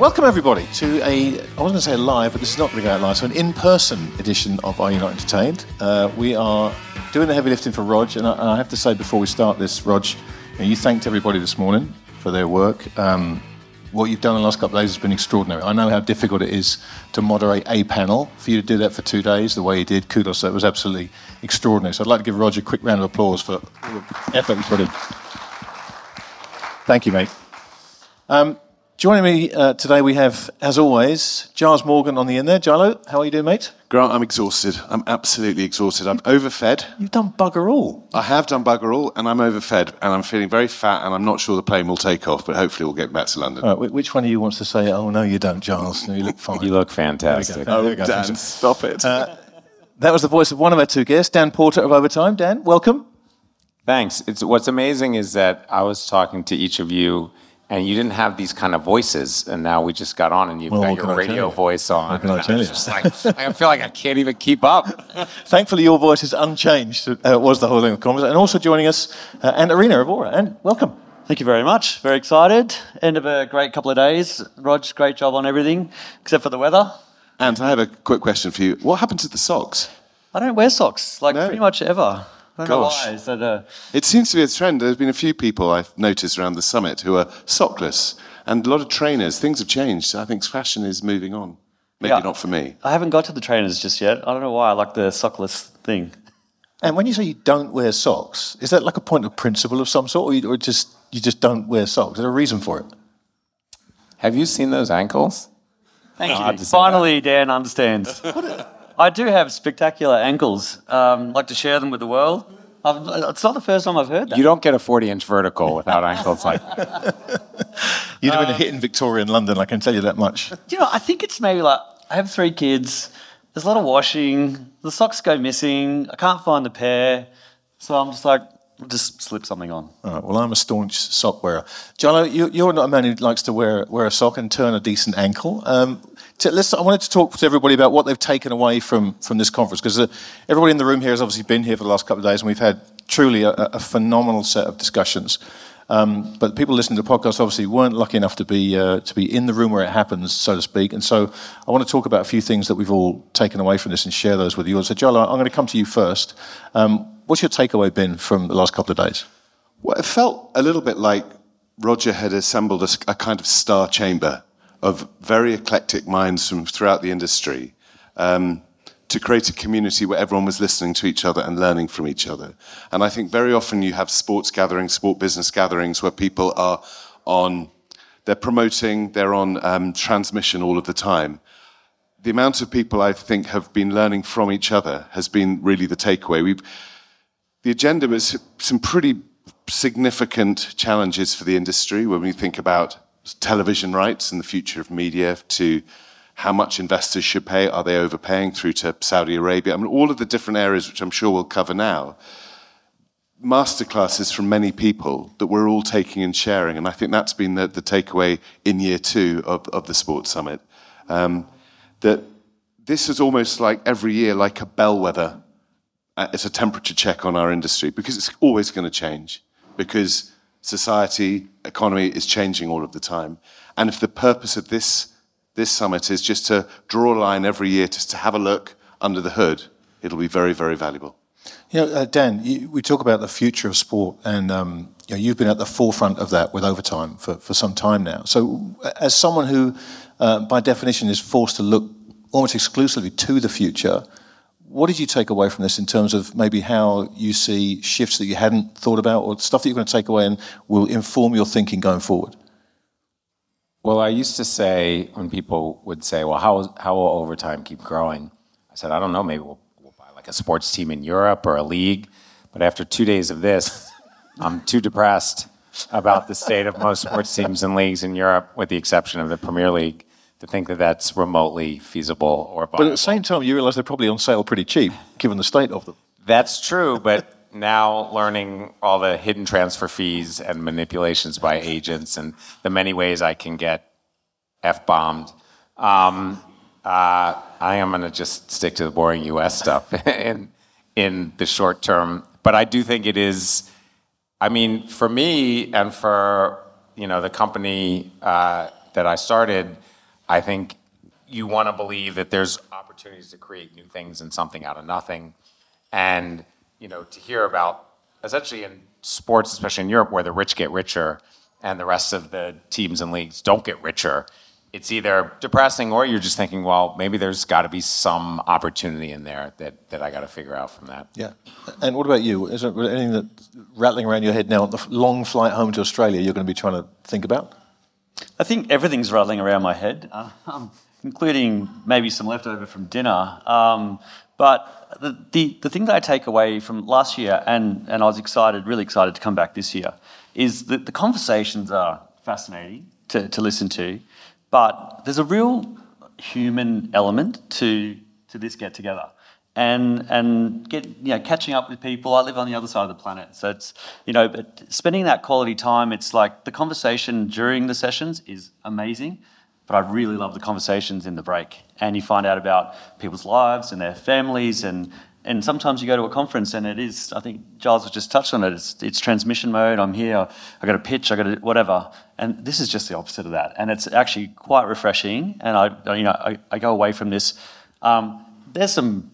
Welcome everybody to a, I was going to say live, but this is not going to go out live, so an in-person edition of Are You Not Entertained? Uh, we are doing the heavy lifting for Rog, and I, and I have to say before we start this, Rog, you, know, you thanked everybody this morning for their work. Um, what you've done in the last couple of days has been extraordinary. I know how difficult it is to moderate a panel. For you to do that for two days, the way you did, kudos. That was absolutely extraordinary. So I'd like to give Roger a quick round of applause for the effort he's put in. Thank you, mate. Um, Joining me uh, today, we have, as always, Giles Morgan on the end there. Gilo, how are you doing, mate? Grant, I'm exhausted. I'm absolutely exhausted. I'm overfed. You've done bugger all. I have done bugger all, and I'm overfed, and I'm feeling very fat, and I'm not sure the plane will take off, but hopefully we'll get back to London. All right, which one of you wants to say, oh, no, you don't, Giles? No, you look fine. You look fantastic. oh, There we go. Dan, stop it. Uh, that was the voice of one of our two guests, Dan Porter of Overtime. Dan, welcome. Thanks. It's what's amazing is that I was talking to each of you, and you didn't have these kind of voices, and now we just got on, and you've Well, got your radio you? voice on. What can I tell was you? just like, I feel like I can't even keep up. Thankfully, your voice is unchanged. Uh, it was the whole thing of the conversation. And also joining us, uh, Ant Arena of Aura. Ant welcome. Thank you very much. Very excited. End of a great couple of days. Rog, great job on everything, except for the weather. and I have a quick question for you. What happened to the socks? I don't wear socks, like No. pretty much ever. I don't Gosh. know why. Is that, uh, It seems to be a trend. There's been a few people I've noticed around the summit who are sockless, and a lot of trainers. Things have changed. I think fashion is moving on. Maybe Yeah. not for me. I haven't got to the trainers just yet. I don't know why I like the sockless thing. And when you say you don't wear socks, is that like a point of principle of some sort, or you, or just you just don't wear socks? Is there a reason for it? Have you seen those ankles? Thank hard you. Finally, Dan understands. I do have spectacular ankles. Um, like to share them with the world. I've, it's not the first time I've heard that. You don't get a 40 inch vertical without ankles like You'd have been a hit in Victoria and London, I can tell you that much. you know, I think it's maybe like I have three kids. There's a lot of washing. The socks go missing. I can't find the pair, so I'm just like, I'll just slip something on. Well, I'm a staunch sock wearer. Jono, you, you're not a man who likes to wear, wear a sock and turn a decent ankle. Um, to, I wanted to talk to everybody about what they've taken away from, from this conference, because uh, everybody in the room here has obviously been here for the last couple of days, and we've had truly a, a phenomenal set of discussions. Um, but people listening to the podcast obviously weren't lucky enough to be uh, to be in the room where it happens, so to speak. And so I want to talk about a few things that we've all taken away from this and share those with you. So, Joel, I'm going to come to you first. Um, what's your takeaway been from the last couple of days? Well, it felt a little bit like Roger had assembled a kind of star chamber of very eclectic minds from throughout the industry um, to create a community where everyone was listening to each other and learning from each other. And I think very often you have sports gatherings, sport business gatherings, where people are on, they're promoting, they're on um, transmission all of the time the amount of people I think have been learning from each other has been really the takeaway. We've, the agenda was some pretty significant challenges for the industry when we think about television rights and the future of media to how much investors should pay. Are they overpaying through to Saudi Arabia? I mean, all of the different areas which I'm sure we'll cover now. Masterclasses from many people that we're all taking and sharing. And I think that's been the, the takeaway in year two of, of the Sports Summit. Um, that this is almost like every year, like a bellwether it's a temperature check on our industry because it's always going to change because society, economy is changing all of the time. And if the purpose of this this summit is just to draw a line every year, just to have a look under the hood, it'll be very, very valuable. You know, uh, Dan, you, we talk about the future of sport, and um, you know, you've been at the forefront of that with overtime for, for some time now. So, uh, as someone who, uh, by definition, is forced to look almost exclusively to the future, what did you take away from this in terms of maybe how you see shifts that you hadn't thought about, or stuff that you're going to take away and will inform your thinking going forward? Well, I used to say when people would say, "Well, how how will overtime keep growing?" I said, "I don't know. Maybe we'll, we'll buy like a sports team in Europe or a league." But after two days of this, I'm too depressed about the state of most sports teams and leagues in Europe, with the exception of the Premier League, to think that that's remotely feasible or viable. But at the same time, you realise they're probably on sale pretty cheap, given the state of them. That's true, but now learning all the hidden transfer fees and manipulations by agents and the many ways I can get f bombed, um, uh, I am going to just stick to the boring U.S. stuff in in the short term. But I do think it is. I mean, for me and for you know the company uh, that I started, I think you want to believe that there's opportunities to create new things and something out of nothing, and you know to hear about essentially in sports, especially in Europe, where the rich get richer and the rest of the teams and leagues don't get richer it's either depressing or you're just thinking, well, maybe there's got to be some opportunity in there that, that I got to figure out from that. Yeah. And what about you? Is there anything that rattling around your head now on the long flight home to Australia you're going to be trying to think about? I think everything's rattling around my head, uh, um, including maybe some leftover from dinner. Um, but the, the, the thing that I take away from last year, and, and I was excited, really excited to come back this year, is that the conversations are fascinating to, to listen to. But there's a real human element to to this get together. And and get you know catching up with people. I live on the other side of the planet, so it's you know but spending that quality time. It's like the conversation during the sessions is amazing, but I really love the conversations in the break. And you find out about people's lives and their families and and sometimes you go to a conference and it is, I think Giles just touched on it, it's, it's transmission mode, I'm here, I got a pitch, I got a whatever. And this is just the opposite of that. And it's actually quite refreshing. And I, you know, I, I go away from this. Um, there's some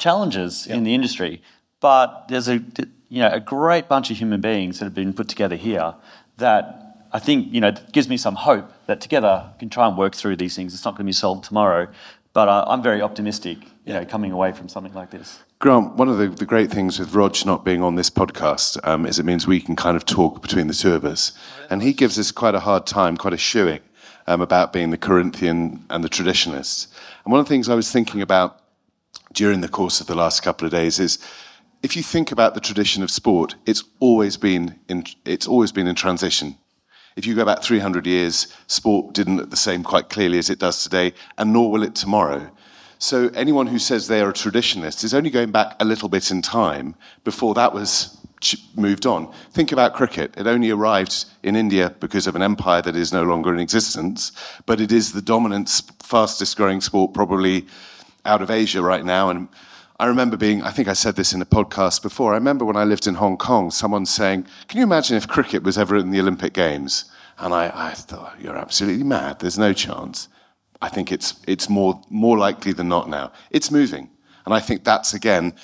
challenges in the industry, but there's a, you know, a great bunch of human beings that have been put together here that I think, you know, gives me some hope that together we can try and work through these things. It's not going to be solved tomorrow, but uh, I'm very optimistic, you know, coming away from something like this. Grant, one of the, the great things with Rog not being on this podcast um, is it means we can kind of talk between the two of us. And he gives us quite a hard time, quite a shoeing um, about being the Corinthian and the traditionalist. And one of the things I was thinking about during the course of the last couple of days is if you think about the tradition of sport, it's always been in, it's always been in transition. If you go back 300 years, sport didn't look the same quite clearly as it does today, and nor will it tomorrow. So anyone who says they are a traditionalist is only going back a little bit in time before that was moved on. Think about cricket. It only arrived in India because of an empire that is no longer in existence, but it is the dominant, fastest growing sport probably out of Asia right now. And I remember being, I think I said this in a podcast before, I remember when I lived in Hong Kong, someone saying, Can you imagine if cricket was ever in the Olympic Games? And I, I thought, You're absolutely mad. There's no chance. I think it's, it's more, more likely than not now. It's moving. And I think that's, again,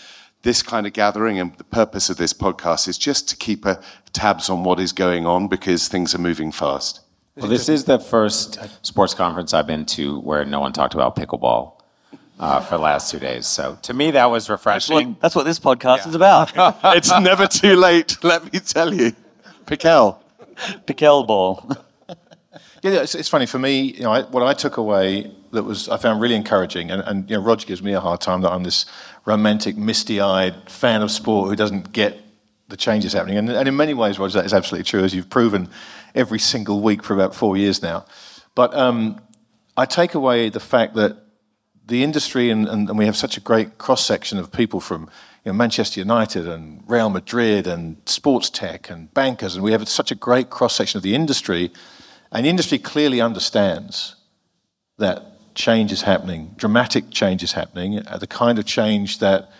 this kind of gathering and the purpose of this podcast is just to keep a, tabs on what is going on because things are moving fast. Well, this is the first sports conference I've been to where no one talked about pickleball. Uh, for the last two days. So to me, that was refreshing. That's what, that's what this podcast yeah. is about. it's never too late, let me tell you. Pickle. Pickle ball. Yeah, it's, it's, funny for me. You know, I, what I took away that was I found really encouraging, and, and you know, Roger gives me a hard time that I'm this romantic, misty-eyed fan of sport who doesn't get the changes happening. And, and in many ways, Roger, that is absolutely true, as you've proven every single week for about four years now. But um, I take away the fact that the industry, and, and, and we have such a great cross section of people from you know, Manchester United and Real Madrid and sports tech and bankers, and we have such a great cross section of the industry and the industry clearly understands that change is happening, dramatic change is happening, the kind of change that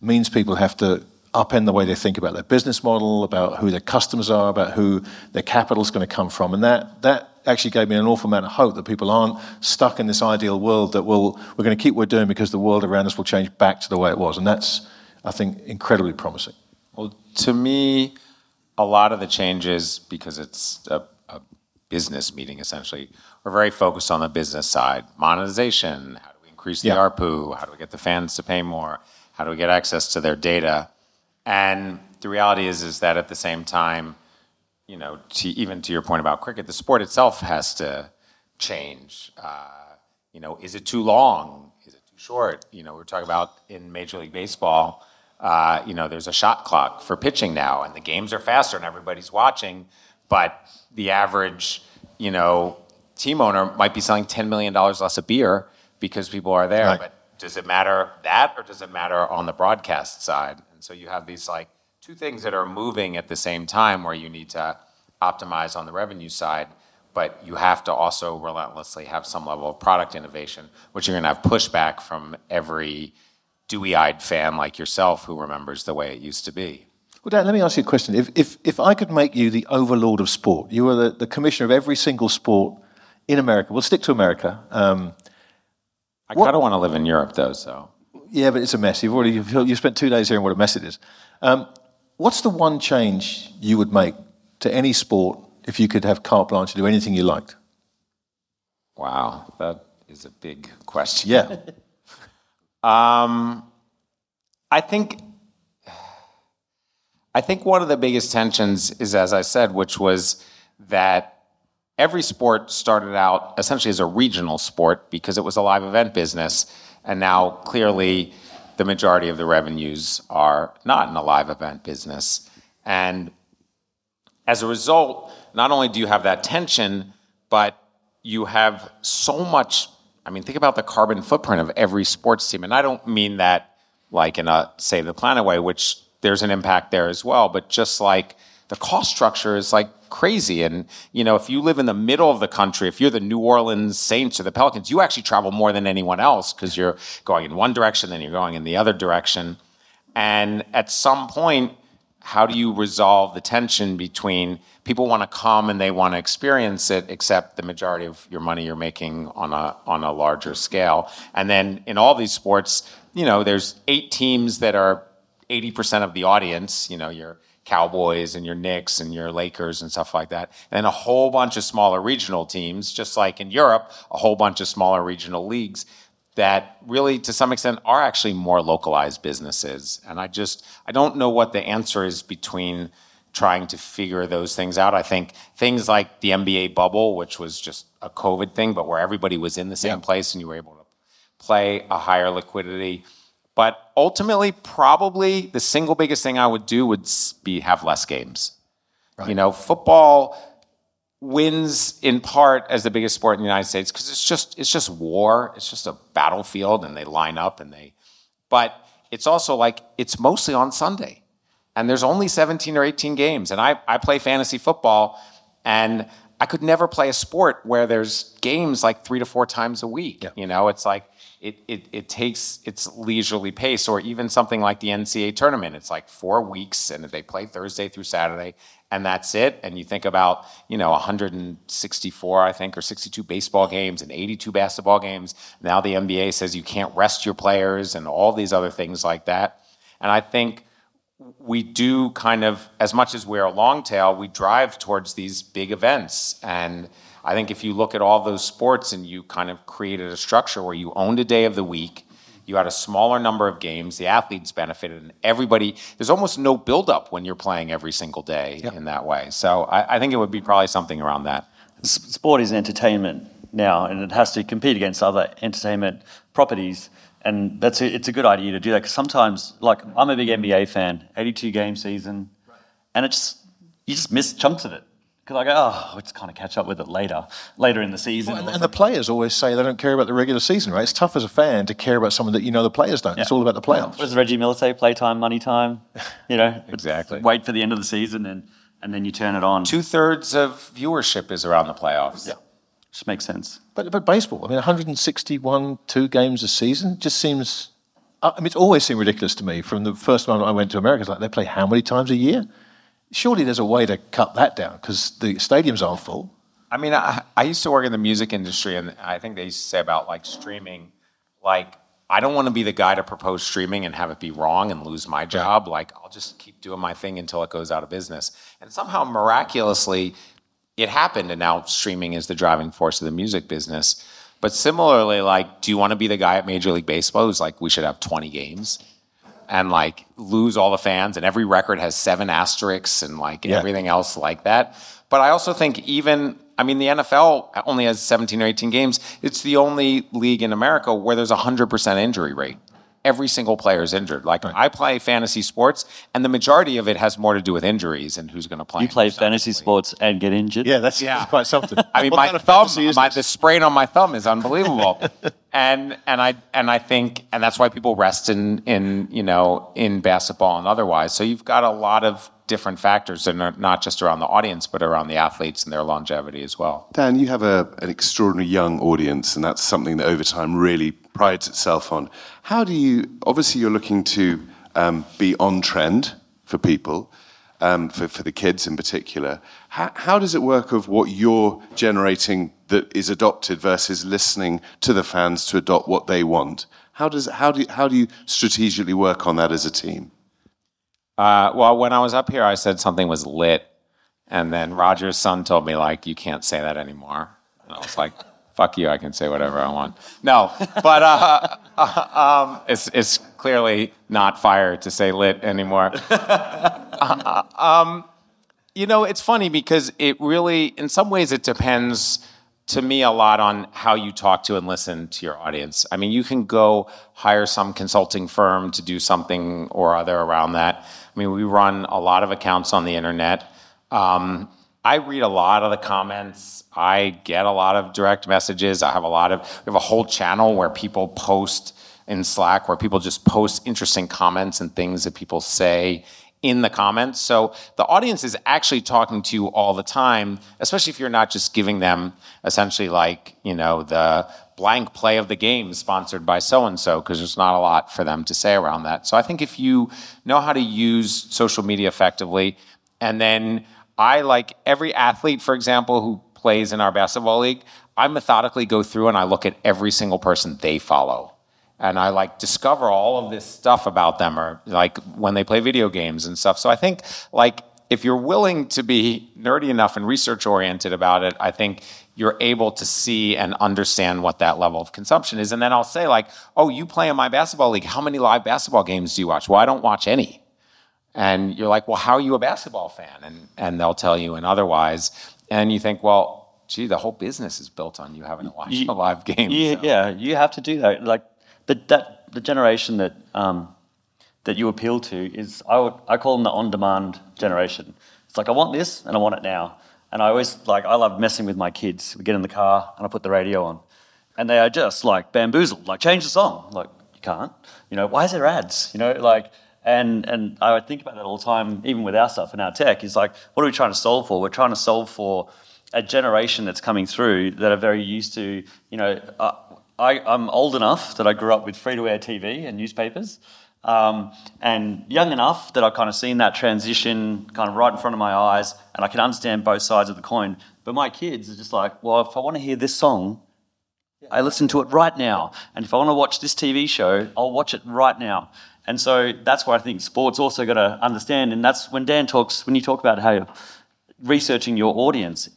means people have to upend the way they think about their business model, about who their customers are, about who their capital is going to come from. And that, that actually gave me an awful amount of hope that people aren't stuck in this ideal world that we'll, we're going to keep what we're doing because the world around us will change back to the way it was. And that's, I think, incredibly promising. Well, to me, a lot of the changes, because it's a business meeting essentially. We're very focused on the business side, monetization. How do we increase the yeah. ARPU? How do we get the fans to pay more? How do we get access to their data? And the reality is, is that at the same time, you know, to, even to your point about cricket, the sport itself has to change. Uh, you know, is it too long? Is it too short? You know, we're talking about in Major League Baseball. Uh, you know, there's a shot clock for pitching now, and the games are faster, and everybody's watching. But the average, you know, team owner might be selling ten million dollars less of beer because people are there. Right. But does it matter that, or does it matter on the broadcast side? And so you have these like two things that are moving at the same time, where you need to optimize on the revenue side, but you have to also relentlessly have some level of product innovation, which you're going to have pushback from every dewy-eyed fan like yourself who remembers the way it used to be. Well, Dan, let me ask you a question. If, if, if I could make you the overlord of sport, you were the, the commissioner of every single sport in America. We'll stick to America. Um, I kind of want to live in Europe though, so yeah, but it's a mess. You've already you've, you spent two days hearing what a mess it is. Um, what's the one change you would make to any sport if you could have carte blanche to do anything you liked? wow, that is a big question. Yeah. Um, I think I think one of the biggest tensions is, as I said, which was that every sport started out essentially as a regional sport because it was a live event business, and now clearly the majority of the revenues are not in a live event business, and as a result, not only do you have that tension, but you have so much. I mean, think about the carbon footprint of every sports team. And I don't mean that like in a save the planet way, which there's an impact there as well, but just like the cost structure is like crazy. And, you know, if you live in the middle of the country, if you're the New Orleans Saints or the Pelicans, you actually travel more than anyone else because you're going in one direction, then you're going in the other direction. And at some point, how do you resolve the tension between people want to come and they want to experience it, except the majority of your money you're making on a on a larger scale? And then in all these sports, you know, there's eight teams that are 80% of the audience, you know, your Cowboys and your Knicks and your Lakers and stuff like that. And then a whole bunch of smaller regional teams, just like in Europe, a whole bunch of smaller regional leagues that really to some extent are actually more localized businesses. And i just i don't know what the answer is between trying to figure those things out. I think things like the nba bubble which was just a covid thing but where everybody was in the same place and you were able to play a higher liquidity but ultimately probably the single biggest thing i would do would be have less games you know football wins in part as the biggest sport in the United States because it's just it's just war. It's just a battlefield, and they line up and they. But it's also like it's mostly on Sunday, and there's only 17 or 18 games, and I I play fantasy football, and I could never play a sport where there's games like three to four times a week. You know, it's like. It, it, it takes its leisurely pace, or even something like the NCAA tournament. It's like four weeks, and they play Thursday through Saturday, and that's it. And you think about, you know, 164, I think, or 62 baseball games and 82 basketball games. Now the NBA says you can't rest your players and all these other things like that. And I think we do kind of, as much as we're a long tail, we drive towards these big events. And I think if you look at all those sports and you kind of created a structure where you owned a day of the week, you had a smaller number of games, the athletes benefited, and everybody, there's almost no buildup when you're playing every single day in that way. So I, I think it would be probably something around that. Sport is entertainment now, and it has to compete against other entertainment properties. And that's a, it's a good idea to do that because sometimes, like I'm a big NBA fan, 82 game season, and it's you just miss chunks of it because I go, oh, we'll just kind of catch up with it later, later in the season. And, and the players always say they don't care about the regular season, right? It's tough as a fan to care about something that you know the players don't. It's all about the playoffs. What does Reggie Miller say? Playtime, money time. You know, Exactly. Wait for the end of the season and and then you turn it on. Two thirds of viewership is around the playoffs. Yeah. Just makes sense. But, but baseball, I mean, 161, two games a season just seems. I mean, it's always seemed ridiculous to me from the first time I went to America. It's like they play how many times a year? Surely there's a way to cut that down because the stadiums aren't full. I mean, I, I used to work in the music industry, and I think they used to say about like streaming, like I don't want to be the guy to propose streaming and have it be wrong and lose my job. Like I'll just keep doing my thing until it goes out of business. And somehow, miraculously, it happened, and now streaming is the driving force of the music business. But similarly, like, do you want to be the guy at Major League Baseball who's like, we should have 20 games? And like lose all the fans and every record has seven asterisks and like Yeah. everything else like that. But i also think even i mean the nfl only has 17 or 18 games. It's the only league in america where there's a 100% injury rate every single player is injured. Like I play fantasy sports, and the majority of it has more to do with injuries and who's going to play. You play fantasy sports and get injured. Yeah, that's, Yeah. that's quite something. I mean, What my kind of thumb, my, this? the sprain on my thumb is unbelievable, and and I and I think and that's why people rest in in you know in basketball and otherwise. So you've got a lot of different factors, and not just around the audience, but around the athletes and their longevity as well. Dan, you have a, an extraordinary young audience, and that's something that Overtime really prides itself on. How do you, obviously, you're looking to um, be on trend for people, um, for, for the kids in particular. How, how does it work of what you're generating that is adopted versus listening to the fans to adopt what they want? How, does, how, do, how do you strategically work on that as a team? Uh, well, when I was up here, I said something was lit, and then Roger's son told me like, "You can't say that anymore." And I was like, "Fuck you! I can say whatever I want." No, but uh, um, it's it's clearly not fire to say lit anymore. um, you know, it's funny because it really, in some ways, it depends to me a lot on how you talk to and listen to your audience. I mean, you can go hire some consulting firm to do something or other around that. I mean, we run a lot of accounts on the internet. Um, I read a lot of the comments. I get a lot of direct messages. I have a lot of, we have a whole channel where people post in Slack where people just post interesting comments and things that people say in the comments. So the audience is actually talking to you all the time, especially if you're not just giving them essentially like, you know, the blank play of the game sponsored by so and so, because there's not a lot for them to say around that. So I think if you know how to use social media effectively, and then I like every athlete, for example, who plays in our basketball league, I methodically go through and I look at every single person they follow and I like discover all of this stuff about them or like when they play video games and stuff. So I think like if you're willing to be nerdy enough and research oriented about it, I think you're able to see and understand what that level of consumption is. And then I'll say like, "Oh, you play in my basketball league. How many live basketball games do you watch?" Well, I don't watch any. And you're like, "Well, how are you a basketball fan?" And and they'll tell you and otherwise. And you think, "Well, gee, the whole business is built on you having to watch You- a live game." Yeah, so. yeah, you have to do that. Like the that the generation that um, that you appeal to is I would I call them the on-demand generation. It's like I want this and I want it now. And I always like I love messing with my kids. We get in the car and I put the radio on, and they are just like bamboozled. Like change the song. Like you can't. You know why is there ads? You know like. And, and I think about that all the time, even with our stuff and our tech. Is like, what are we trying to solve for? We're trying to solve for a generation that's coming through that are very used to, you know, uh, I, I'm old enough that I grew up with free to air TV and newspapers, um, and young enough that I've kind of seen that transition kind of right in front of my eyes, and I can understand both sides of the coin. But my kids are just like, well, if I want to hear this song, I listen to it right now. And if I want to watch this TV show, I'll watch it right now. And so that's why I think sports also got to understand. And that's when Dan talks, when you talk about how you're researching your audience,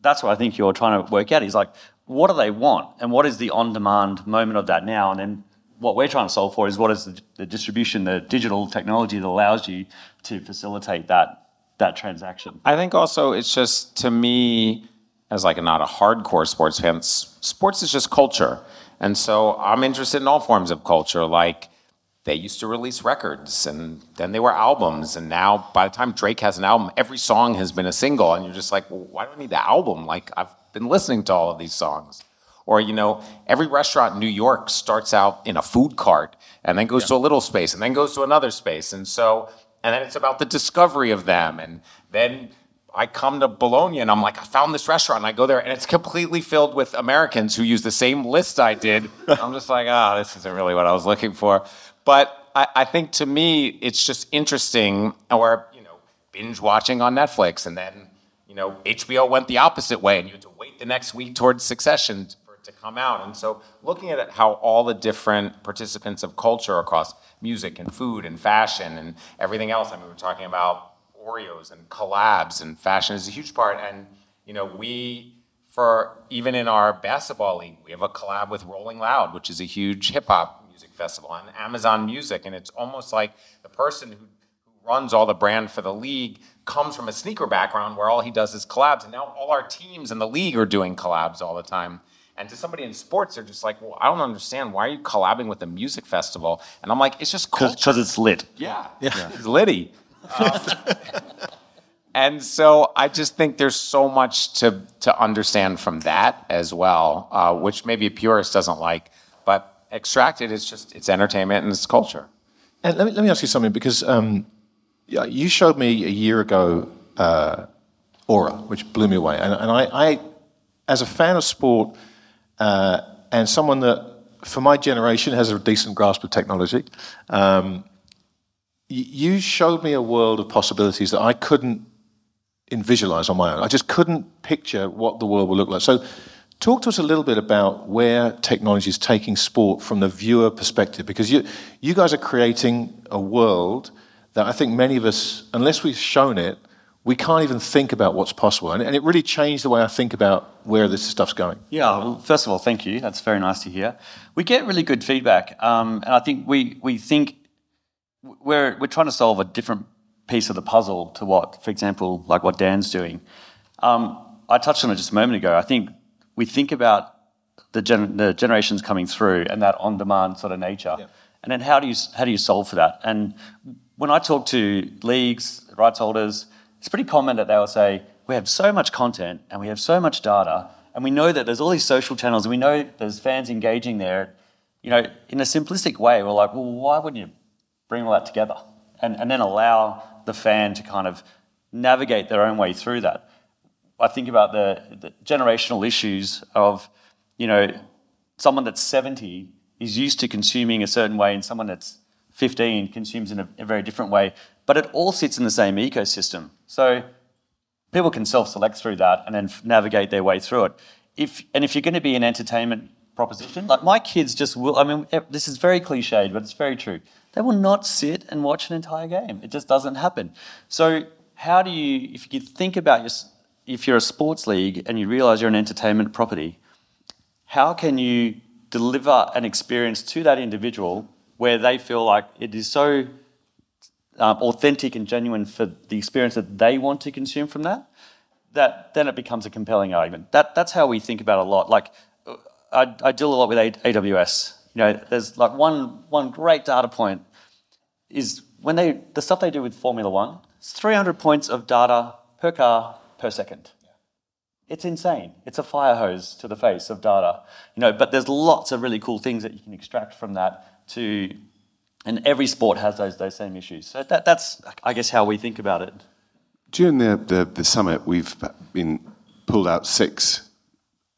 that's what I think you're trying to work out. Is like, what do they want? And what is the on demand moment of that now? And then what we're trying to solve for is what is the, the distribution, the digital technology that allows you to facilitate that, that transaction. I think also it's just to me, as like not a hardcore sports fan, sports is just culture, and so I'm interested in all forms of culture. Like they used to release records, and then they were albums, and now by the time Drake has an album, every song has been a single, and you're just like, well, why do I need the album? Like I've been listening to all of these songs. Or, you know, every restaurant in New York starts out in a food cart and then goes to a little space and then goes to another space. And so, and then it's about the discovery of them. And then I come to Bologna and I'm like, I found this restaurant. And I go there and it's completely filled with Americans who use the same list I did. I'm just like, oh, this isn't really what I was looking for. But I, I think to me, it's just interesting, or, you know, binge watching on Netflix and then you know, HBO went the opposite way, and you had to wait the next week towards Succession to come out. And so, looking at how all the different participants of culture across music and food and fashion and everything else. I mean, we're talking about Oreos and collabs, and fashion is a huge part. And you know, we for even in our basketball league, we have a collab with Rolling Loud, which is a huge hip hop music festival, and Amazon Music, and it's almost like the person who who runs all the brand for the league comes from a sneaker background where all he does is collabs and now all our teams in the league are doing collabs all the time And to somebody in sports, they're just like, well, I don't understand. Why are you collabing with a music festival? And I'm like, it's just culture. Because it's lit. Yeah, yeah. it's litty. Um, and so I just think there's so much to to understand from that as well, uh, which maybe a purist doesn't like. But extracted, it's just it's entertainment and it's culture. And let me, let me ask you something because um, yeah, you showed me a year ago uh, Aura, which blew me away. And, and I, I, as a fan of sport uh, and someone that, for my generation, has a decent grasp of technology, um, you showed me a world of possibilities that I couldn't visualize on my own. I just couldn't picture what the world would look like. So, talk to us a little bit about where technology is taking sport from the viewer perspective, because you, you guys are creating a world that I think many of us, unless we've shown it, we can't even think about what's possible. And, and it really changed the way I think about where this stuff's going. Yeah, well, first of all, thank you. That's very nice to hear. We get really good feedback. Um, and I think we, we think we're, we're trying to solve a different piece of the puzzle to what, for example, like what Dan's doing. Um, I touched on it just a moment ago. I think we think about the, gen- the generations coming through and that on-demand sort of nature. Yeah. And then how do you how do you solve for that? And when I talk to leagues, rights holders, it's pretty common that they'll say, we have so much content and we have so much data, and we know that there's all these social channels, and we know there's fans engaging there. You know, in a simplistic way, we're like, well, why wouldn't you bring all that together and, and then allow the fan to kind of navigate their own way through that? I think about the, the generational issues of, you know, someone that's 70 is used to consuming a certain way, and someone that's 15 consumes in a, a very different way but it all sits in the same ecosystem. So people can self-select through that and then navigate their way through it. If and if you're going to be an entertainment proposition, like my kids just will. I mean, this is very cliched, but it's very true. They will not sit and watch an entire game. It just doesn't happen. So how do you, if you think about your, if you're a sports league and you realize you're an entertainment property, how can you deliver an experience to that individual where they feel like it is so um, authentic and genuine for the experience that they want to consume from that, that then it becomes a compelling argument. That, that's how we think about a lot. Like, I, I deal a lot with AWS. You know, there's like one, one great data point is when they, the stuff they do with Formula One, it's 300 points of data per car per second. It's insane. It's a fire hose to the face of data. You know, but there's lots of really cool things that you can extract from that to and every sport has those, those same issues. So that, that's, I guess, how we think about it. During the, the, the summit, we've been pulled out six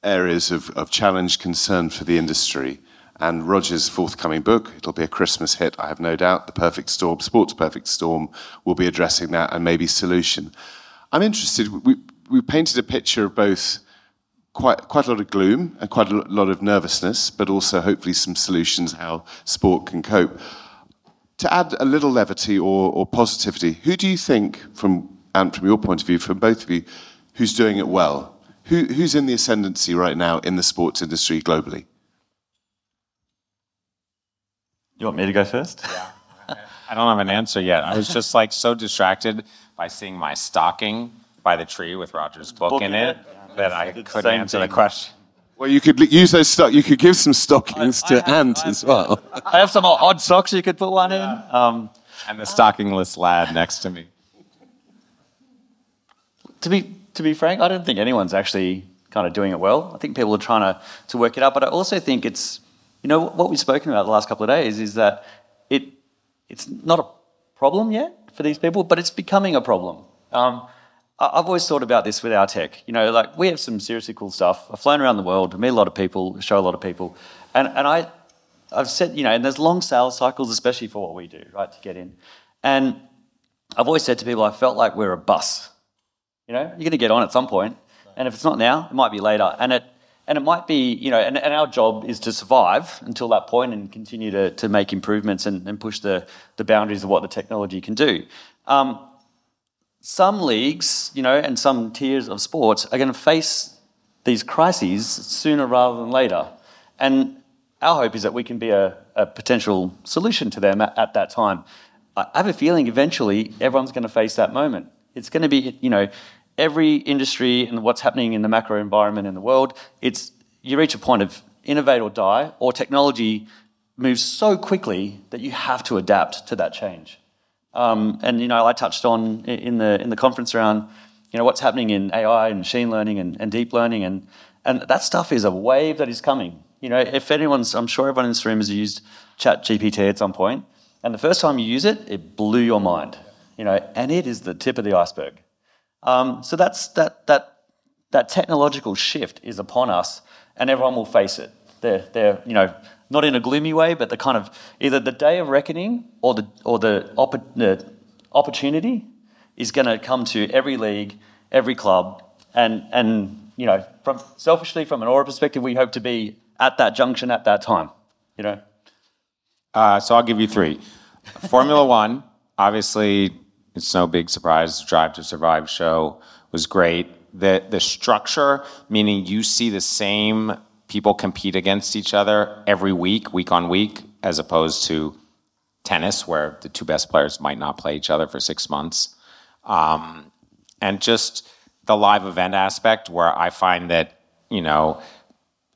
areas of, of challenge concern for the industry. And Roger's forthcoming book, it'll be a Christmas hit, I have no doubt. The Perfect Storm, Sports Perfect Storm, will be addressing that and maybe solution. I'm interested, we, we painted a picture of both quite, quite a lot of gloom and quite a lot of nervousness, but also hopefully some solutions how sport can cope to add a little levity or, or positivity, who do you think, from and from your point of view, from both of you, who's doing it well? Who, who's in the ascendancy right now in the sports industry globally? You want me to go first? Yeah. I don't have an answer yet. I was just like so distracted by seeing my stocking by the tree with Roger's book, book in it, it that I couldn't answer thing. the question. Well, you could use those stock. You could give some stockings I, to I Ant as well. I have some odd socks you could put one in. Um, and the stockingless lad next to me. To be to be frank, I don't think anyone's actually kind of doing it well. I think people are trying to to work it out. But I also think it's you know what we've spoken about the last couple of days is that it it's not a problem yet for these people, but it's becoming a problem. Um, I've always thought about this with our tech. You know, like we have some seriously cool stuff. I've flown around the world, meet a lot of people, show a lot of people, and and I, I've said, you know, and there's long sales cycles, especially for what we do, right, to get in. And I've always said to people, I felt like we're a bus. You know, you're going to get on at some point. and if it's not now, it might be later. And it and it might be, you know, and, and our job is to survive until that point and continue to, to make improvements and, and push the, the boundaries of what the technology can do. Um, some leagues, you know, and some tiers of sports are going to face these crises sooner rather than later. And our hope is that we can be a, a potential solution to them at, at, that time. I have a feeling eventually everyone's going to face that moment. It's going to be, you know, every industry and what's happening in the macro environment in the world, it's you reach a point of innovate or die, or technology moves so quickly that you have to adapt to that change. Um, and you know, I touched on in the in the conference around you know what's happening in AI and machine learning and, and deep learning, and and that stuff is a wave that is coming. You know, if anyone's, I'm sure everyone in this room has used Chat GPT at some point. and the first time you use it, it blew your mind. You know, and it is the tip of the iceberg. Um, so that's that that that technological shift is upon us, and everyone will face it. They're they're you know not in a gloomy way, but the kind of either the day of reckoning or the or the, opp- the opportunity is going to come to every league, every club, and and you know from selfishly from an aura perspective, we hope to be at that junction at that time. You know. Uh, so I'll give you three. Formula One, obviously, it's no big surprise. Drive to Survive show was great. The the structure, meaning you see the same people compete against each other every week, week on week, as opposed to tennis, where the two best players might not play each other for six months. Um, and just the live event aspect, where I find that, you know,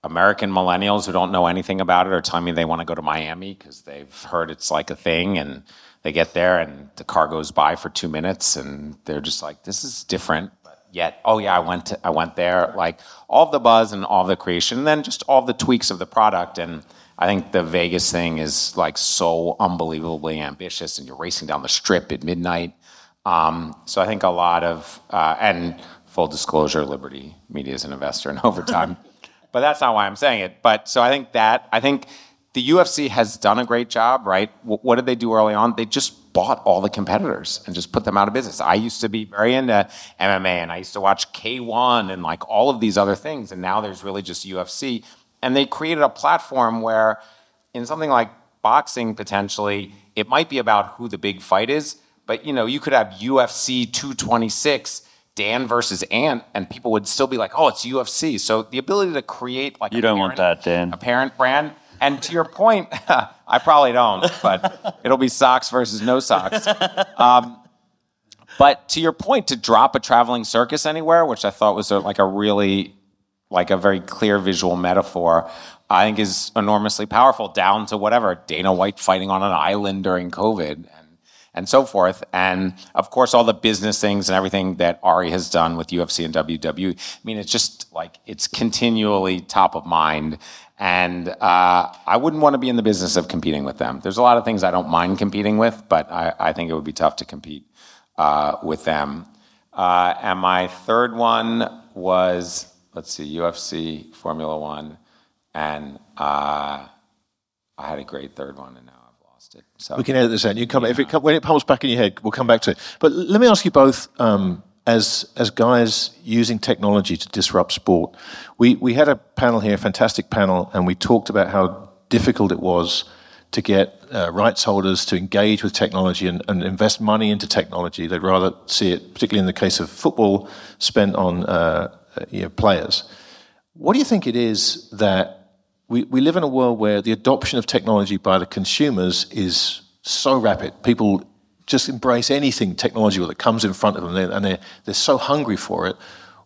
American millennials who don't know anything about it are telling me they want to go to Miami because they've heard it's like a thing and they get there and the car goes by for two minutes and they're just like, this is different yet. Oh yeah, I went to, I went there. Like all the buzz and all the creation, and then just all the tweaks of the product. And I think the Vegas thing is like so unbelievably ambitious, and you're racing down the strip at midnight. Um, so I think a lot of uh, and full disclosure, Liberty Media is an investor in Overtime, but that's not why I'm saying it. But so I think that I think the UFC has done a great job, right? W- what did they do early on? They just bought all the competitors and just put them out of business. I used to be very into MMA and I used to watch K1 and like all of these other things. And now there's really just UFC. And they created a platform where, in something like boxing, potentially, it might be about who the big fight is. But you know, you could have UFC 226 Dan versus Ant, and people would still be like, "Oh, it's UFC." So the ability to create like you don't parent, want that, Dan, a parent brand and to your point, I probably don't, but it'll be socks versus no socks. Um, but to your point, to drop a traveling circus anywhere, which I thought was a, like a really, like a very clear visual metaphor, I think is enormously powerful. Down to whatever Dana White fighting on an island during COVID and so forth, and of course all the business things and everything that Ari has done with UFC and WWE. I mean, it's just like it's continually top of mind, and uh, I wouldn't want to be in the business of competing with them. There's a lot of things I don't mind competing with, but I, I think it would be tough to compete uh, with them. Uh, and my third one was, let's see, UFC, Formula One, and uh, I had a great third one, and now I've lost it. So we can edit this out. You come yeah. if it when it comes back in your head, we'll come back to it. But let me ask you both. Um, as as guys using technology to disrupt sport. We we had a panel here, a fantastic panel, and we talked about how difficult it was to get uh, rights holders to engage with technology and, and, invest money into technology. They'd rather see it, particularly in the case of football, spent on uh, uh you know, players. What do you think it is that we, we live in a world where the adoption of technology by the consumers is so rapid? People just embrace anything technological that comes in front of them, and they're, they're so hungry for it.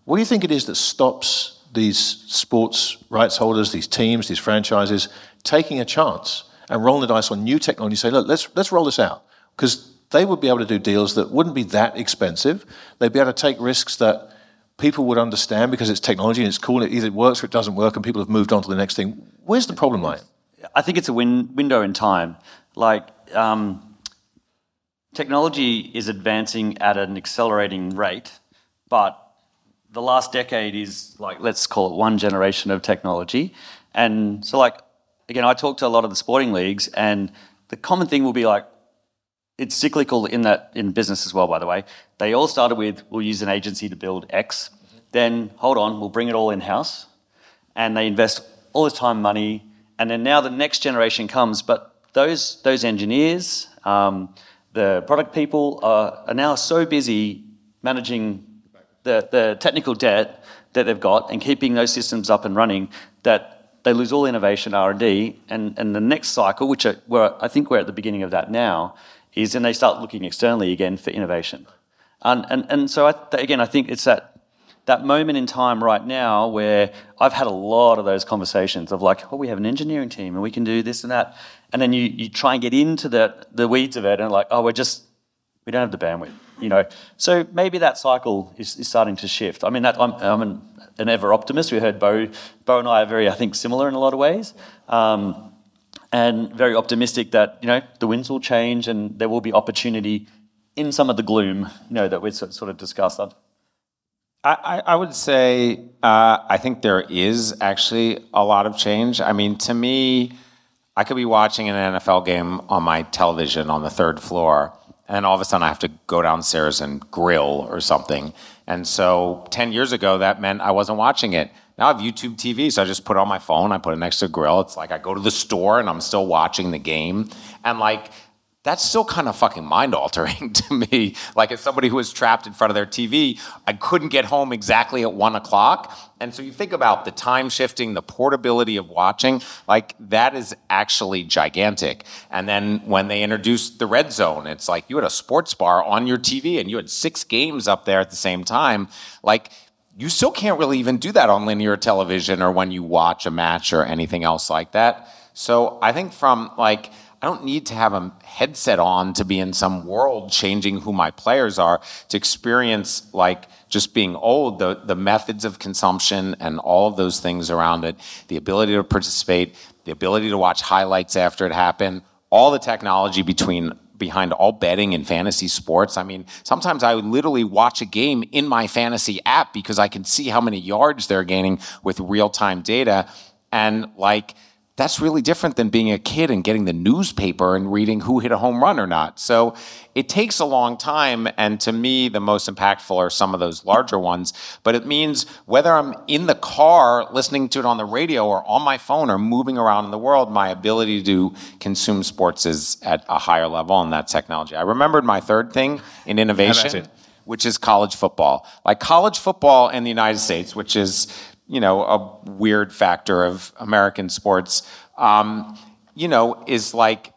What do you think it is that stops these sports rights holders, these teams, these franchises, taking a chance and rolling the dice on new technology? Say, look, let's let's roll this out because they would be able to do deals that wouldn't be that expensive. They'd be able to take risks that people would understand because it's technology and it's cool. It either works or it doesn't work, and people have moved on to the next thing. Where's the problem lie? I think it's a win- window in time. Like. Um, Technology is advancing at an accelerating rate, but the last decade is like, let's call it one generation of technology. And so, like, again, I talk to a lot of the sporting leagues, and the common thing will be like, it's cyclical in that in business as well, by the way. They all started with, we'll use an agency to build X. Then, hold on, we'll bring it all in house. And they invest all this time, money. And then now the next generation comes, but those, those engineers, um, the product people are, are now so busy managing the, the technical debt that they've got and keeping those systems up and running that they lose all innovation R&D and, and the next cycle, which are, I think we're at the beginning of that now, is then they start looking externally again for innovation. And, and, and so, I, again, I think it's that that moment in time right now where I've had a lot of those conversations of like, oh, we have an engineering team and we can do this and that. And then you, you try and get into the, the weeds of it and like, oh, we're just, we don't have the bandwidth, you know. So maybe that cycle is, is starting to shift. I mean, that, I'm, I'm an, an ever optimist. We heard Bo, Bo and I are very, I think, similar in a lot of ways. Um, and very optimistic that, you know, the winds will change and there will be opportunity in some of the gloom, you know, that we sort of discussed. I, I would say uh, I think there is actually a lot of change. I mean, to me, I could be watching an NFL game on my television on the third floor, and all of a sudden I have to go downstairs and grill or something. And so 10 years ago, that meant I wasn't watching it. Now I have YouTube TV, so I just put it on my phone, I put it next to the grill. It's like I go to the store and I'm still watching the game. And like, that's still kind of fucking mind altering to me. Like, as somebody who was trapped in front of their TV, I couldn't get home exactly at one o'clock. And so you think about the time shifting, the portability of watching, like, that is actually gigantic. And then when they introduced the red zone, it's like you had a sports bar on your TV and you had six games up there at the same time. Like, you still can't really even do that on linear television or when you watch a match or anything else like that. So I think from like, I don't need to have a headset on to be in some world changing who my players are to experience like just being old, the, the methods of consumption and all of those things around it, the ability to participate, the ability to watch highlights after it happened, all the technology between behind all betting and fantasy sports. I mean, sometimes I would literally watch a game in my fantasy app because I can see how many yards they're gaining with real time data. And like, that's really different than being a kid and getting the newspaper and reading who hit a home run or not. So it takes a long time. And to me, the most impactful are some of those larger ones. But it means whether I'm in the car listening to it on the radio or on my phone or moving around in the world, my ability to consume sports is at a higher level and that technology. I remembered my third thing in innovation. Which is college football. Like college football in the United States, which is you know, a weird factor of American sports, um, you know, is like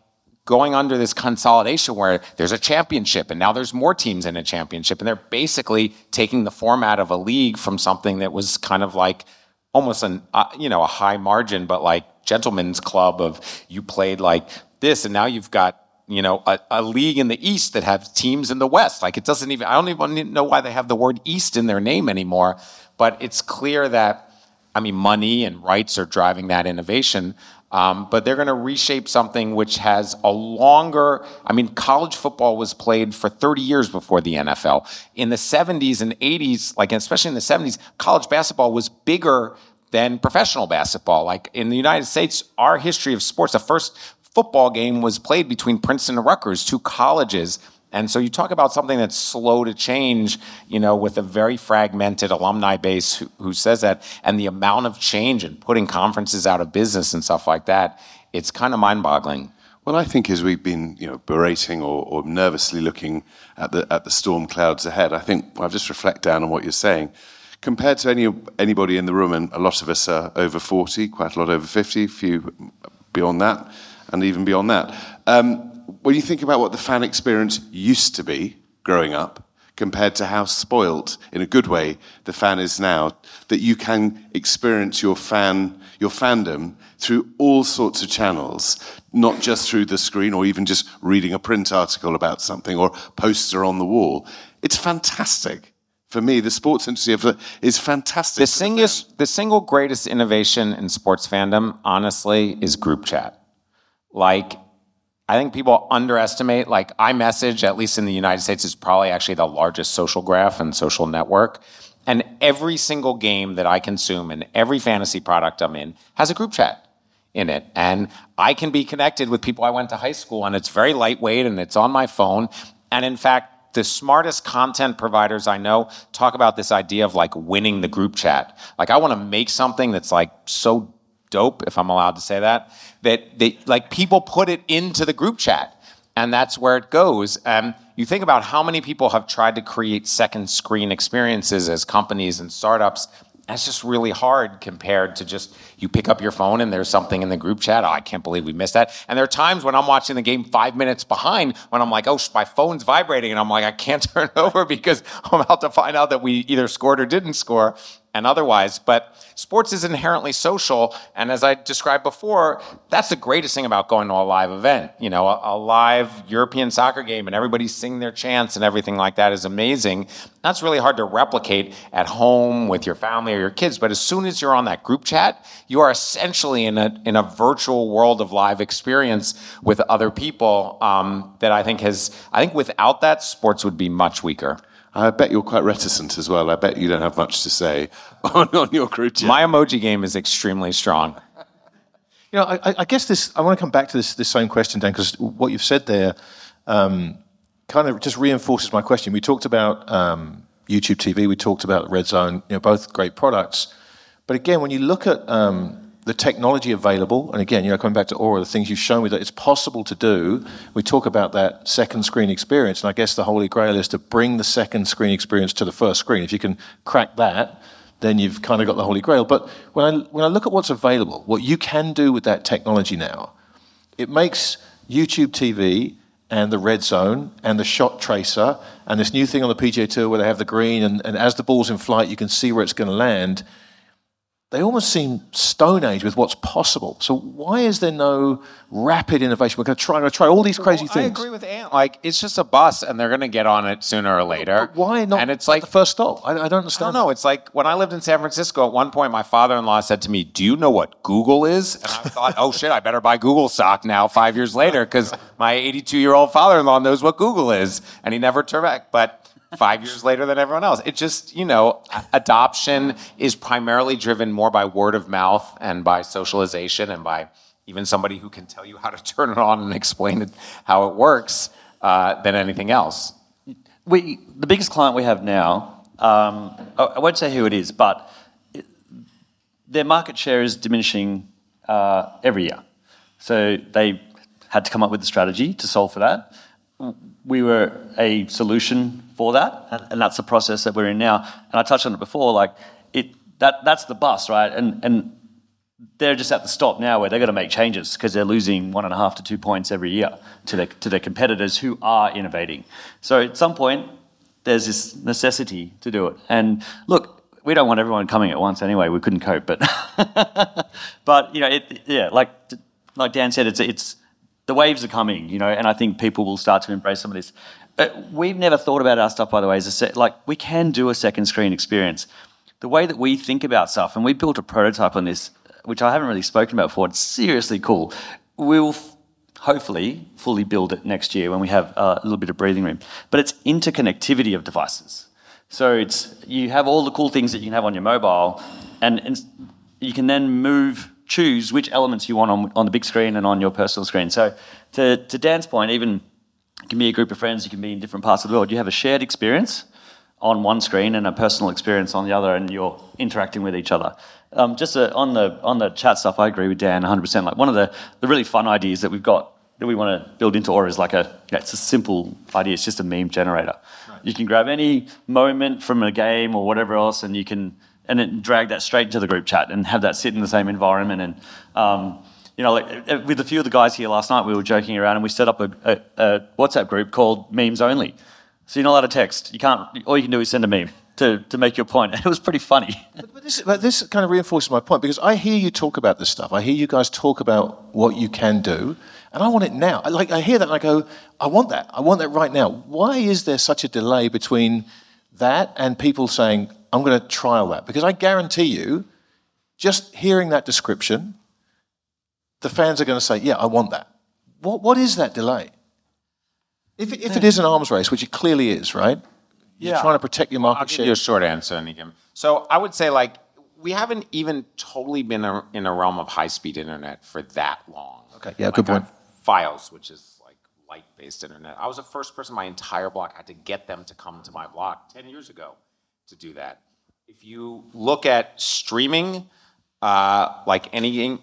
going under this consolidation where there's a championship and now there's more teams in a championship and they're basically taking the format of a league from something that was kind of like almost an uh, you know a high margin but like gentlemen's club of you played like this and now you've got you know a, a league in the east that has teams in the west. Like it doesn't even i don't even know why they have the word east in their name anymore but it's clear that, I mean, money and rights are driving that innovation. Um, but they're going to reshape something which has a longer. I mean, college football was played for 30 years before the NFL. In the 70s and 80s, like especially in the 70s, college basketball was bigger than professional basketball. Like in the United States, our history of sports, the first football game was played between Princeton and Rutgers, two colleges and so you talk about something that's slow to change, you know, with a very fragmented alumni base who, who, says that, and the amount of change and putting conferences out of business and stuff like that, it's kind of mind-boggling. Well, I think as we've been, you know, berating or, or nervously looking at the at the storm clouds ahead, I think I'll just reflect down on what you're saying. Compared to any anybody in the room, and a lot of us are over 40, quite a lot over 50, a few beyond that, and even beyond that. Um, when you think about what the fan experience used to be growing up compared to how spoilt, in a good way, the fan is now, that you can experience your fan, your fandom through all sorts of channels, not just through the screen or even just reading a print article about something or poster on the wall. It's fantastic. For me, the sports industry is fantastic. The, single, the single greatest innovation in sports fandom, honestly, is group chat. Like, I think people underestimate, like iMessage, at least in the United States, is probably actually the largest social graph and social network. And every single game that I consume and every fantasy product I'm in has a group chat in it. And I can be connected with people I went to high school and it's very lightweight and it's on my phone. And in fact, the smartest content providers I know talk about this idea of like winning the group chat. Like I want to make something that's like so dope, if I'm allowed to say that, that they, like people put it into the group chat and that's where it goes. Um, you think about how many people have tried to create second screen experiences as companies and startups, That's just really hard compared to just you pick up your phone and there's something in the group chat. Oh, I can't believe we missed that. And there are times when I'm watching the game five minutes behind when I'm like, oh, my phone's vibrating. And I'm like, I can't turn over because I'm about to find out that we either scored or didn't score and otherwise. But sports is inherently social. And as I described before, that's the greatest thing about going to a live event. You know, a, a live European soccer game and everybody sing their chants and everything like that is amazing. That's really hard to replicate at home with your family or your kids. But as soon as you're on that group chat, you are essentially in a, in a virtual world of live experience with other people um, that I think has, I think without that, sports would be much weaker. I bet you're quite reticent as well. I bet you don't have much to say on, on your group chat. My emoji game is extremely strong. You know, I, I guess this. I want to come back to this this same question, Dan, because what you've said there um, kind of just reinforces my question. We talked about um, YouTube TV. We talked about Red Zone. You know, both great products. But again, when you look at um, the technology available, and again, you know, coming back to Aura, the things you've shown me that it's possible to do. We talk about that second screen experience, and I guess the holy grail is to bring the second screen experience to the first screen. If you can crack that, then you've kind of got the holy grail. But when I when I look at what's available, what you can do with that technology now, it makes YouTube TV and the red zone and the shot tracer and this new thing on the PGA Tour where they have the green and, and as the ball's in flight, you can see where it's going to land they almost seem stone age with what's possible. So why is there no rapid innovation? We're going to try, going to try all these crazy well, things. I agree with Ant. Like it's just a bus, and they're going to get on it sooner or later. But why not? And it's like the first stop. I, I don't understand. I don't know. It's like when I lived in San Francisco. At one point, my father-in-law said to me, "Do you know what Google is?" And I thought, "Oh shit, I better buy Google stock now." Five years later, because my 82-year-old father-in-law knows what Google is, and he never turned back. But five years later than everyone else. It just, you know, adoption is primarily driven more by word of mouth and by socialization and by even somebody who can tell you how to turn it on and explain it, how it works uh, than anything else. We, the biggest client we have now, um, I won't say who it is, but it, their market share is diminishing uh, every year. So they had to come up with a strategy to solve for that. We were a solution for that, and, that's the process that we're in now. And I touched on it before, like it that that's the bus, right? And and they're just at the stop now where they've got to make changes because they're losing one and a half to two points every year to their to their competitors who are innovating. So at some point, there's this necessity to do it. And look, we don't want everyone coming at once anyway. We couldn't cope, but but you know, it, yeah, like like Dan said, it's it's the waves are coming, you know, and I think people will start to embrace some of this. Uh, we've never thought about our stuff, by the way, as a set, like we can do a second screen experience. The way that we think about stuff, and we built a prototype on this, which I haven't really spoken about before. It's seriously cool. We will f- hopefully fully build it next year when we have uh, a little bit of breathing room. But it's interconnectivity of devices. So it's you have all the cool things that you can have on your mobile, and, and you can then move, choose which elements you want on, on the big screen and on your personal screen. So to, to Dan's point, even it can be a group of friends, you can be in different parts of the world. You have a shared experience on one screen and a personal experience on the other, and you're interacting with each other. Um, just uh, on the on the chat stuff, I agree with Dan 100%. Like one of the, the really fun ideas that we've got that we want to build into Aura is like a it's a simple idea. It's just a meme generator. Right. You can grab any moment from a game or whatever else, and you can and then drag that straight into the group chat and have that sit in the same environment and. Um, you know, like uh, with a few of the guys here last night, we were joking around and we set up a, a, a WhatsApp group called Memes Only. So you're not allowed to text. You can't. All you can do is send a meme to, to make your point. And it was pretty funny. But, but, this, but this kind of reinforces my point because I hear you talk about this stuff. I hear you guys talk about what you can do, and I want it now. Like I hear that and I go, I want that. I want that right now. Why is there such a delay between that and people saying, I'm going to trial that? Because I guarantee you, just hearing that description the fans are going to say, yeah, I want that. What, what is that delay? If, if it is an arms race, which it clearly is, right? You're yeah. trying to protect your market I'll share. Give you a short answer, Nikim. So I would say, like, we haven't even totally been a, in a realm of high-speed internet for that long. Okay, yeah, like good point. Fios, which is like light-based internet. I was the first person my entire block had to get them to come to my block 10 years ago to do that. If you look at streaming, uh, like anything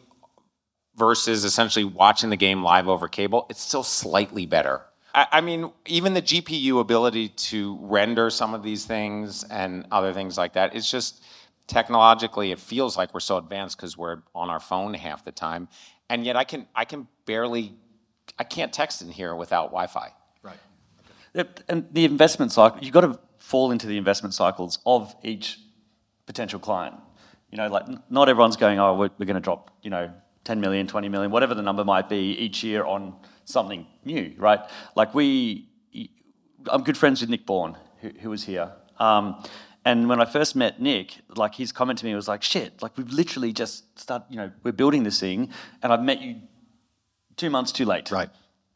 versus essentially watching the game live over cable, it's still slightly better. I, I, mean, even the GPU ability to render some of these things and other things like that, it's just technologically it feels like we're so advanced because we're on our phone half the time, and yet I can I can barely I can't text in here without Wi-Fi. Right. Yep, And the investment cycle, you've got to fall into the investment cycles of each potential client. You know, like not everyone's going, oh, we're, we're going to drop, you know, 10 million, 20 million, whatever the number might be each year on something new, right? Like we, I'm good friends with Nick Bourne, who, who was here. Um, and when I first met Nick, like his comment to me was like, shit, like we've literally just started, you know, we're building this thing and I've met you two months too late. Right.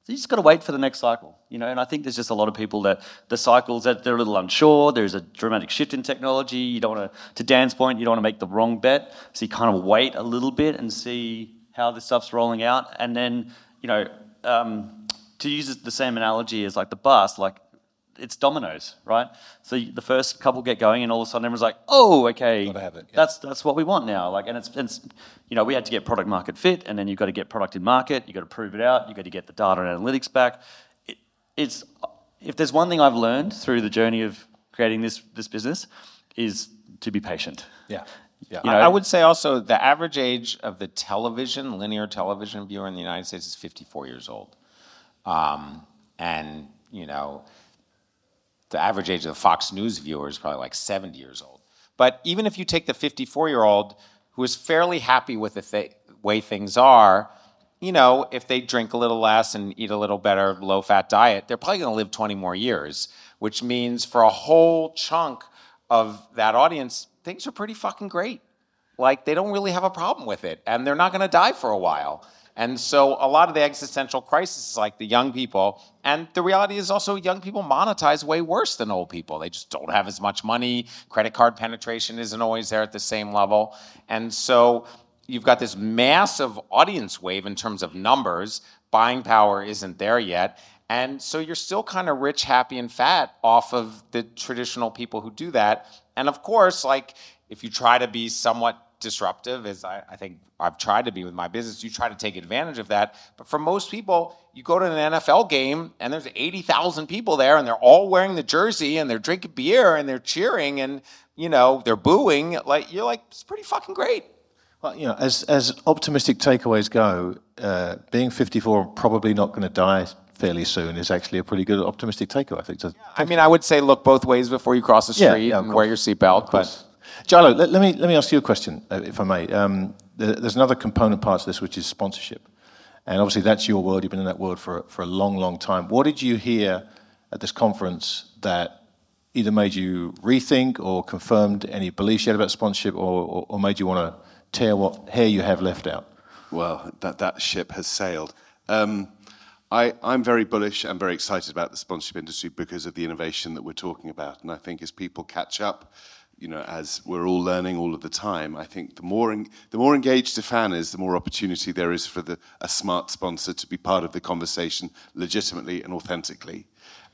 So you just got to wait for the next cycle, you know. And I think there's just a lot of people that the cycles that they're a little unsure. There's a dramatic shift in technology. You don't want to, to Dan's point, you don't want to make the wrong bet. So you kind of wait a little bit and see how this stuff's rolling out, and then you know, um, to use the same analogy as like the bus, like it's dominoes, right? So the first couple get going, and all of a sudden everyone's like, "Oh, okay, have it, yeah. that's that's what we want now." Like, and it's, it's you know, we had to get product market fit, and then you've got to get product in market. You have got to prove it out. You have got to get the data and analytics back. It, it's if there's one thing I've learned through the journey of creating this this business is to be patient. Yeah. Yeah. You I- know- I would say also the average age of the television, linear television viewer in the United States is 54 years old. Um, and, you know, the average age of the Fox News viewer is probably like 70 years old. But even if you take the 54 year old who is fairly happy with the th- way things are, you know, if they drink a little less and eat a little better low fat diet, they're probably going to live 20 more years, which means for a whole chunk of that audience, things are pretty fucking great. Like they don't really have a problem with it and they're not going to die for a while. And so a lot of the existential crisis is like the young people. And the reality is also young people monetize way worse than old people. They just don't have as much money. Credit card penetration isn't always there at the same level. And so you've got this massive audience wave in terms of numbers. Buying power isn't there yet. And so you're still kind of rich, happy, and fat off of the traditional people who do that. And of course, like if you try to be somewhat disruptive, as I, I think I've tried to be with my business, you try to take advantage of that. But for most people, you go to an NFL game and there's 80,000 people there and they're all wearing the jersey and they're drinking beer and they're cheering and, you know, they're booing. Like, you're like, it's pretty fucking great. Well, you know, as as optimistic takeaways go, uh, being 54 and probably not going to die fairly soon is actually a pretty good optimistic takeaway. I think. So, I mean, I would say look both ways before you cross the street yeah, of and wear your seatbelt. But Jalo, let, let me let me ask you a question, uh, if I may. Um, there, there's another component part to this, which is sponsorship, and obviously that's your world. You've been in that world for for a long, long time. What did you hear at this conference that either made you rethink or confirmed any beliefs you had about sponsorship, or, or, or made you want to tear what hair you have left out? Well, that, that ship has sailed. Um, I, I'm very bullish and very excited about the sponsorship industry because of the innovation that we're talking about. And I think as people catch up, you know, as we're all learning all of the time, I think the more, en- the more engaged a fan is, the more opportunity there is for the, a smart sponsor to be part of the conversation legitimately and authentically.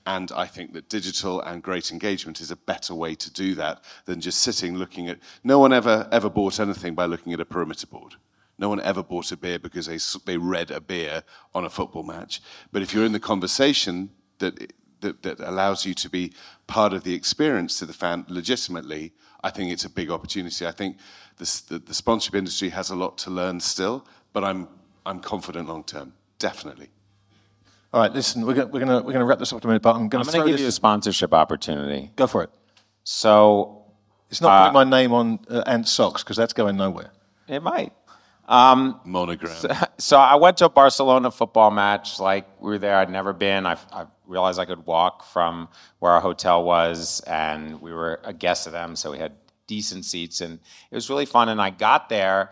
And I think that digital and great engagement is a better way to do that than just sitting looking at. No one ever ever bought anything by looking at a perimeter board. No one ever bought a beer because they they read a beer on a football match. But if you're in the conversation that that, that allows you to be part of the experience to the fan legitimately, I think it's a big opportunity. I think this, the, the sponsorship industry has a lot to learn still, but I'm I'm confident long term, definitely. All right, listen, we're going we're gonna, we're gonna wrap this up in a minute, but I'm going to going throw give you a this. sponsorship opportunity. Go for it. So It's not putting my name on uh, Ant Socks because that's going nowhere. it might. Um, Monogram. So I went to a Barcelona football match. Like we were there, I'd never been. I, I realized I could walk from where our hotel was, and we were a guest of them, so we had decent seats, and it was really fun. And I got there,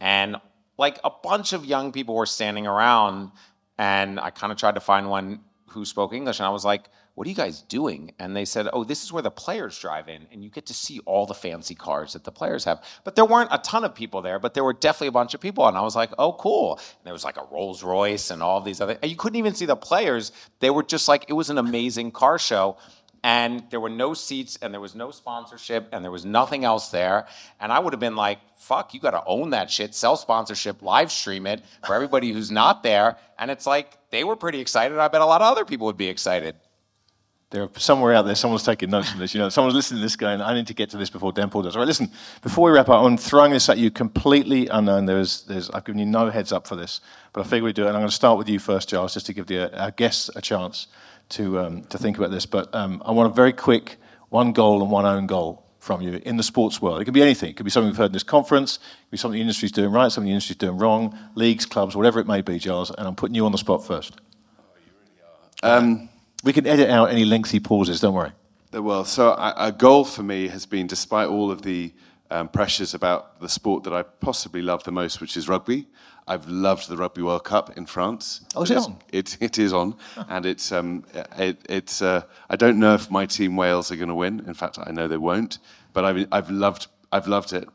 and like a bunch of young people were standing around, and I kind of tried to find one who spoke English, and I was like, "What are you guys doing?" And they said, "Oh, this is where the players drive in, and you get to see all the fancy cars that the players have." But there weren't a ton of people there, but there were definitely a bunch of people, and I was like, "Oh, cool!" And there was like a Rolls Royce and all these other. And you couldn't even see the players; they were just like it was an amazing car show. And there were no seats, and there was no sponsorship, and there was nothing else there. And I would have been like, fuck, you got to own that shit, sell sponsorship, live stream it for everybody who's not there. And it's like, they were pretty excited. I bet a lot of other people would be excited. There are somewhere out there, someone's taking notes from this. You know, someone's listening to this going, I need to get to this before Dan Paul does. All right, listen, before we wrap up, I'm throwing this at you completely unknown. There's, there's, I've given you no heads up for this, but I figure we do it. And I'm going to start with you first, Giles, just to give the, our guests a chance to, um, to think about this. But um, I want a very quick one goal and one own goal from you in the sports world. It could be anything. It could be something we've heard in this conference. It could be something the industry's doing right, something the industry's doing wrong, leagues, clubs, whatever it may be, Giles. And I'm putting you on the spot first. Oh, you really are. Um, we can edit out any lengthy pauses, don't worry. Well, so a, goal for me has been, despite all of the um, pressures about the sport that I possibly love the most, which is rugby. I've loved the Rugby World Cup in France. Oh, is it on? It, it is on, and it's um, it, it's. Uh, I don't know if my team Wales are going to win. In fact, I know they won't. But I've I've loved I've loved it.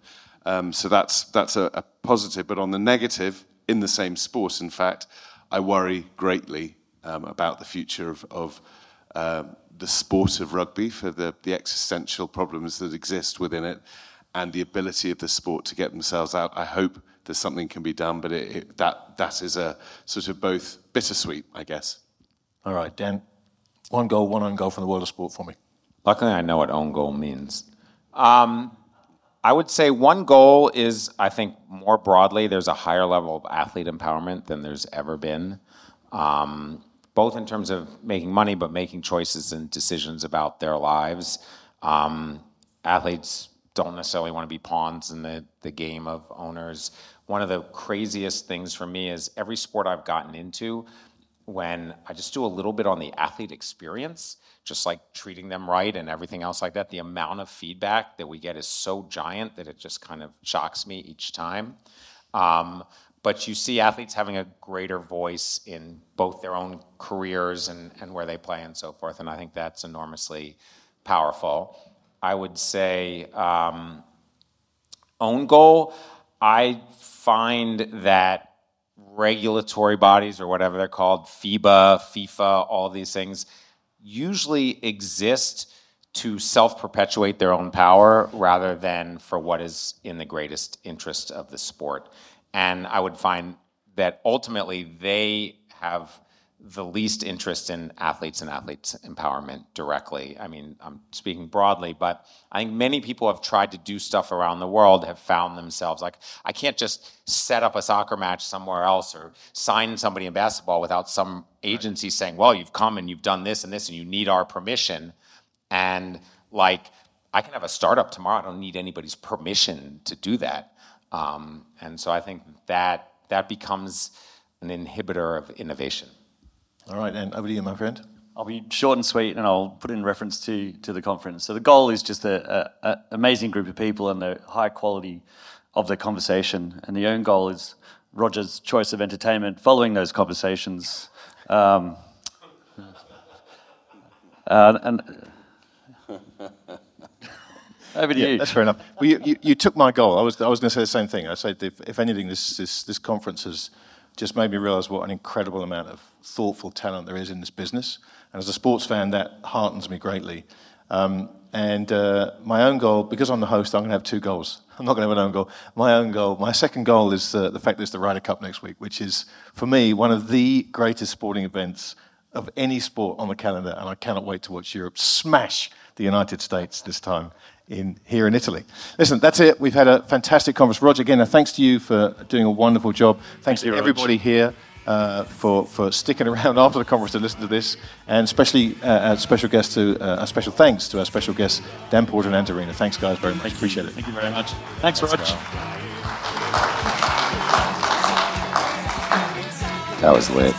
Um, so that's that's a, a positive. But on the negative, in the same sport, in fact, I worry greatly um, about the future of, of uh, the sport of rugby for the, the existential problems that exist within it and the ability of the sport to get themselves out. I hope that something can be done, but it, it, that, that is a sort of both bittersweet, I guess. All right, Dan, one goal, one own goal from the world of sport for me. Luckily, I know what own goal means. Um, I would say one goal is, I think, more broadly, there's a higher level of athlete empowerment than there's ever been. Um, both in terms of making money, but making choices and decisions about their lives. Um, athletes don't necessarily want to be pawns in the, the game of owners. One of the craziest things for me is every sport I've gotten into, when I just do a little bit on the athlete experience, just like treating them right and everything else like that, the amount of feedback that we get is so giant that it just kind of shocks me each time. Um, but you see athletes having a greater voice in both their own careers and, and where they play and so forth. And I think that's enormously powerful. I would say um, own goal, I find that regulatory bodies or whatever they're called, FIBA, FIFA, all these things, usually exist to self perpetuate their own power rather than for what is in the greatest interest of the sport. And I would find that ultimately they have the least interest in athletes and athletes empowerment directly. I mean, I'm speaking broadly, but I think many people have tried to do stuff around the world have found themselves like, I can't just set up a soccer match somewhere else or sign somebody in basketball without some agency saying, well, you've come and you've done this and this and you need our permission. And like, I can have a startup tomorrow. I don't need anybody's permission to do that. Um, and so I think that that becomes an inhibitor of innovation. All right, and over to you, my friend. I'll be short and sweet, and I'll put in reference to to the conference. So the goal is just a, a, a amazing group of people and the high quality of the conversation, and the own goal is Roger's choice of entertainment following those conversations. Um, uh, and over to yeah, you. That's fair enough. Well, you, you, you, took my goal. I was, I was going to say the same thing. I said, if, if anything, this, this, this conference has just made me realize what an incredible amount of thoughtful talent there is in this business. And as a sports fan, that heartens me greatly. Um, and uh, my own goal, because I'm the host, I'm going to have two goals. I'm not going to have an own goal. My own goal, my second goal is uh, the fact that it's the Ryder Cup next week, which is, for me, one of the greatest sporting events of any sport on the calendar. And I cannot wait to watch Europe smash the United States this time in here in Italy. Listen, that's it. We've had a fantastic conference. Roger, again, thanks to you for doing a wonderful job. Thanks Thank to everybody Roger. here. Uh, for, for sticking around after the conference to listen to this, and especially uh, a special guest to uh, a special thanks to our special guests Dan Porter and Ant Arena. Thanks, guys, very much. Thank Appreciate you. it. Thank you very much. Thanks, Roger. That was lit.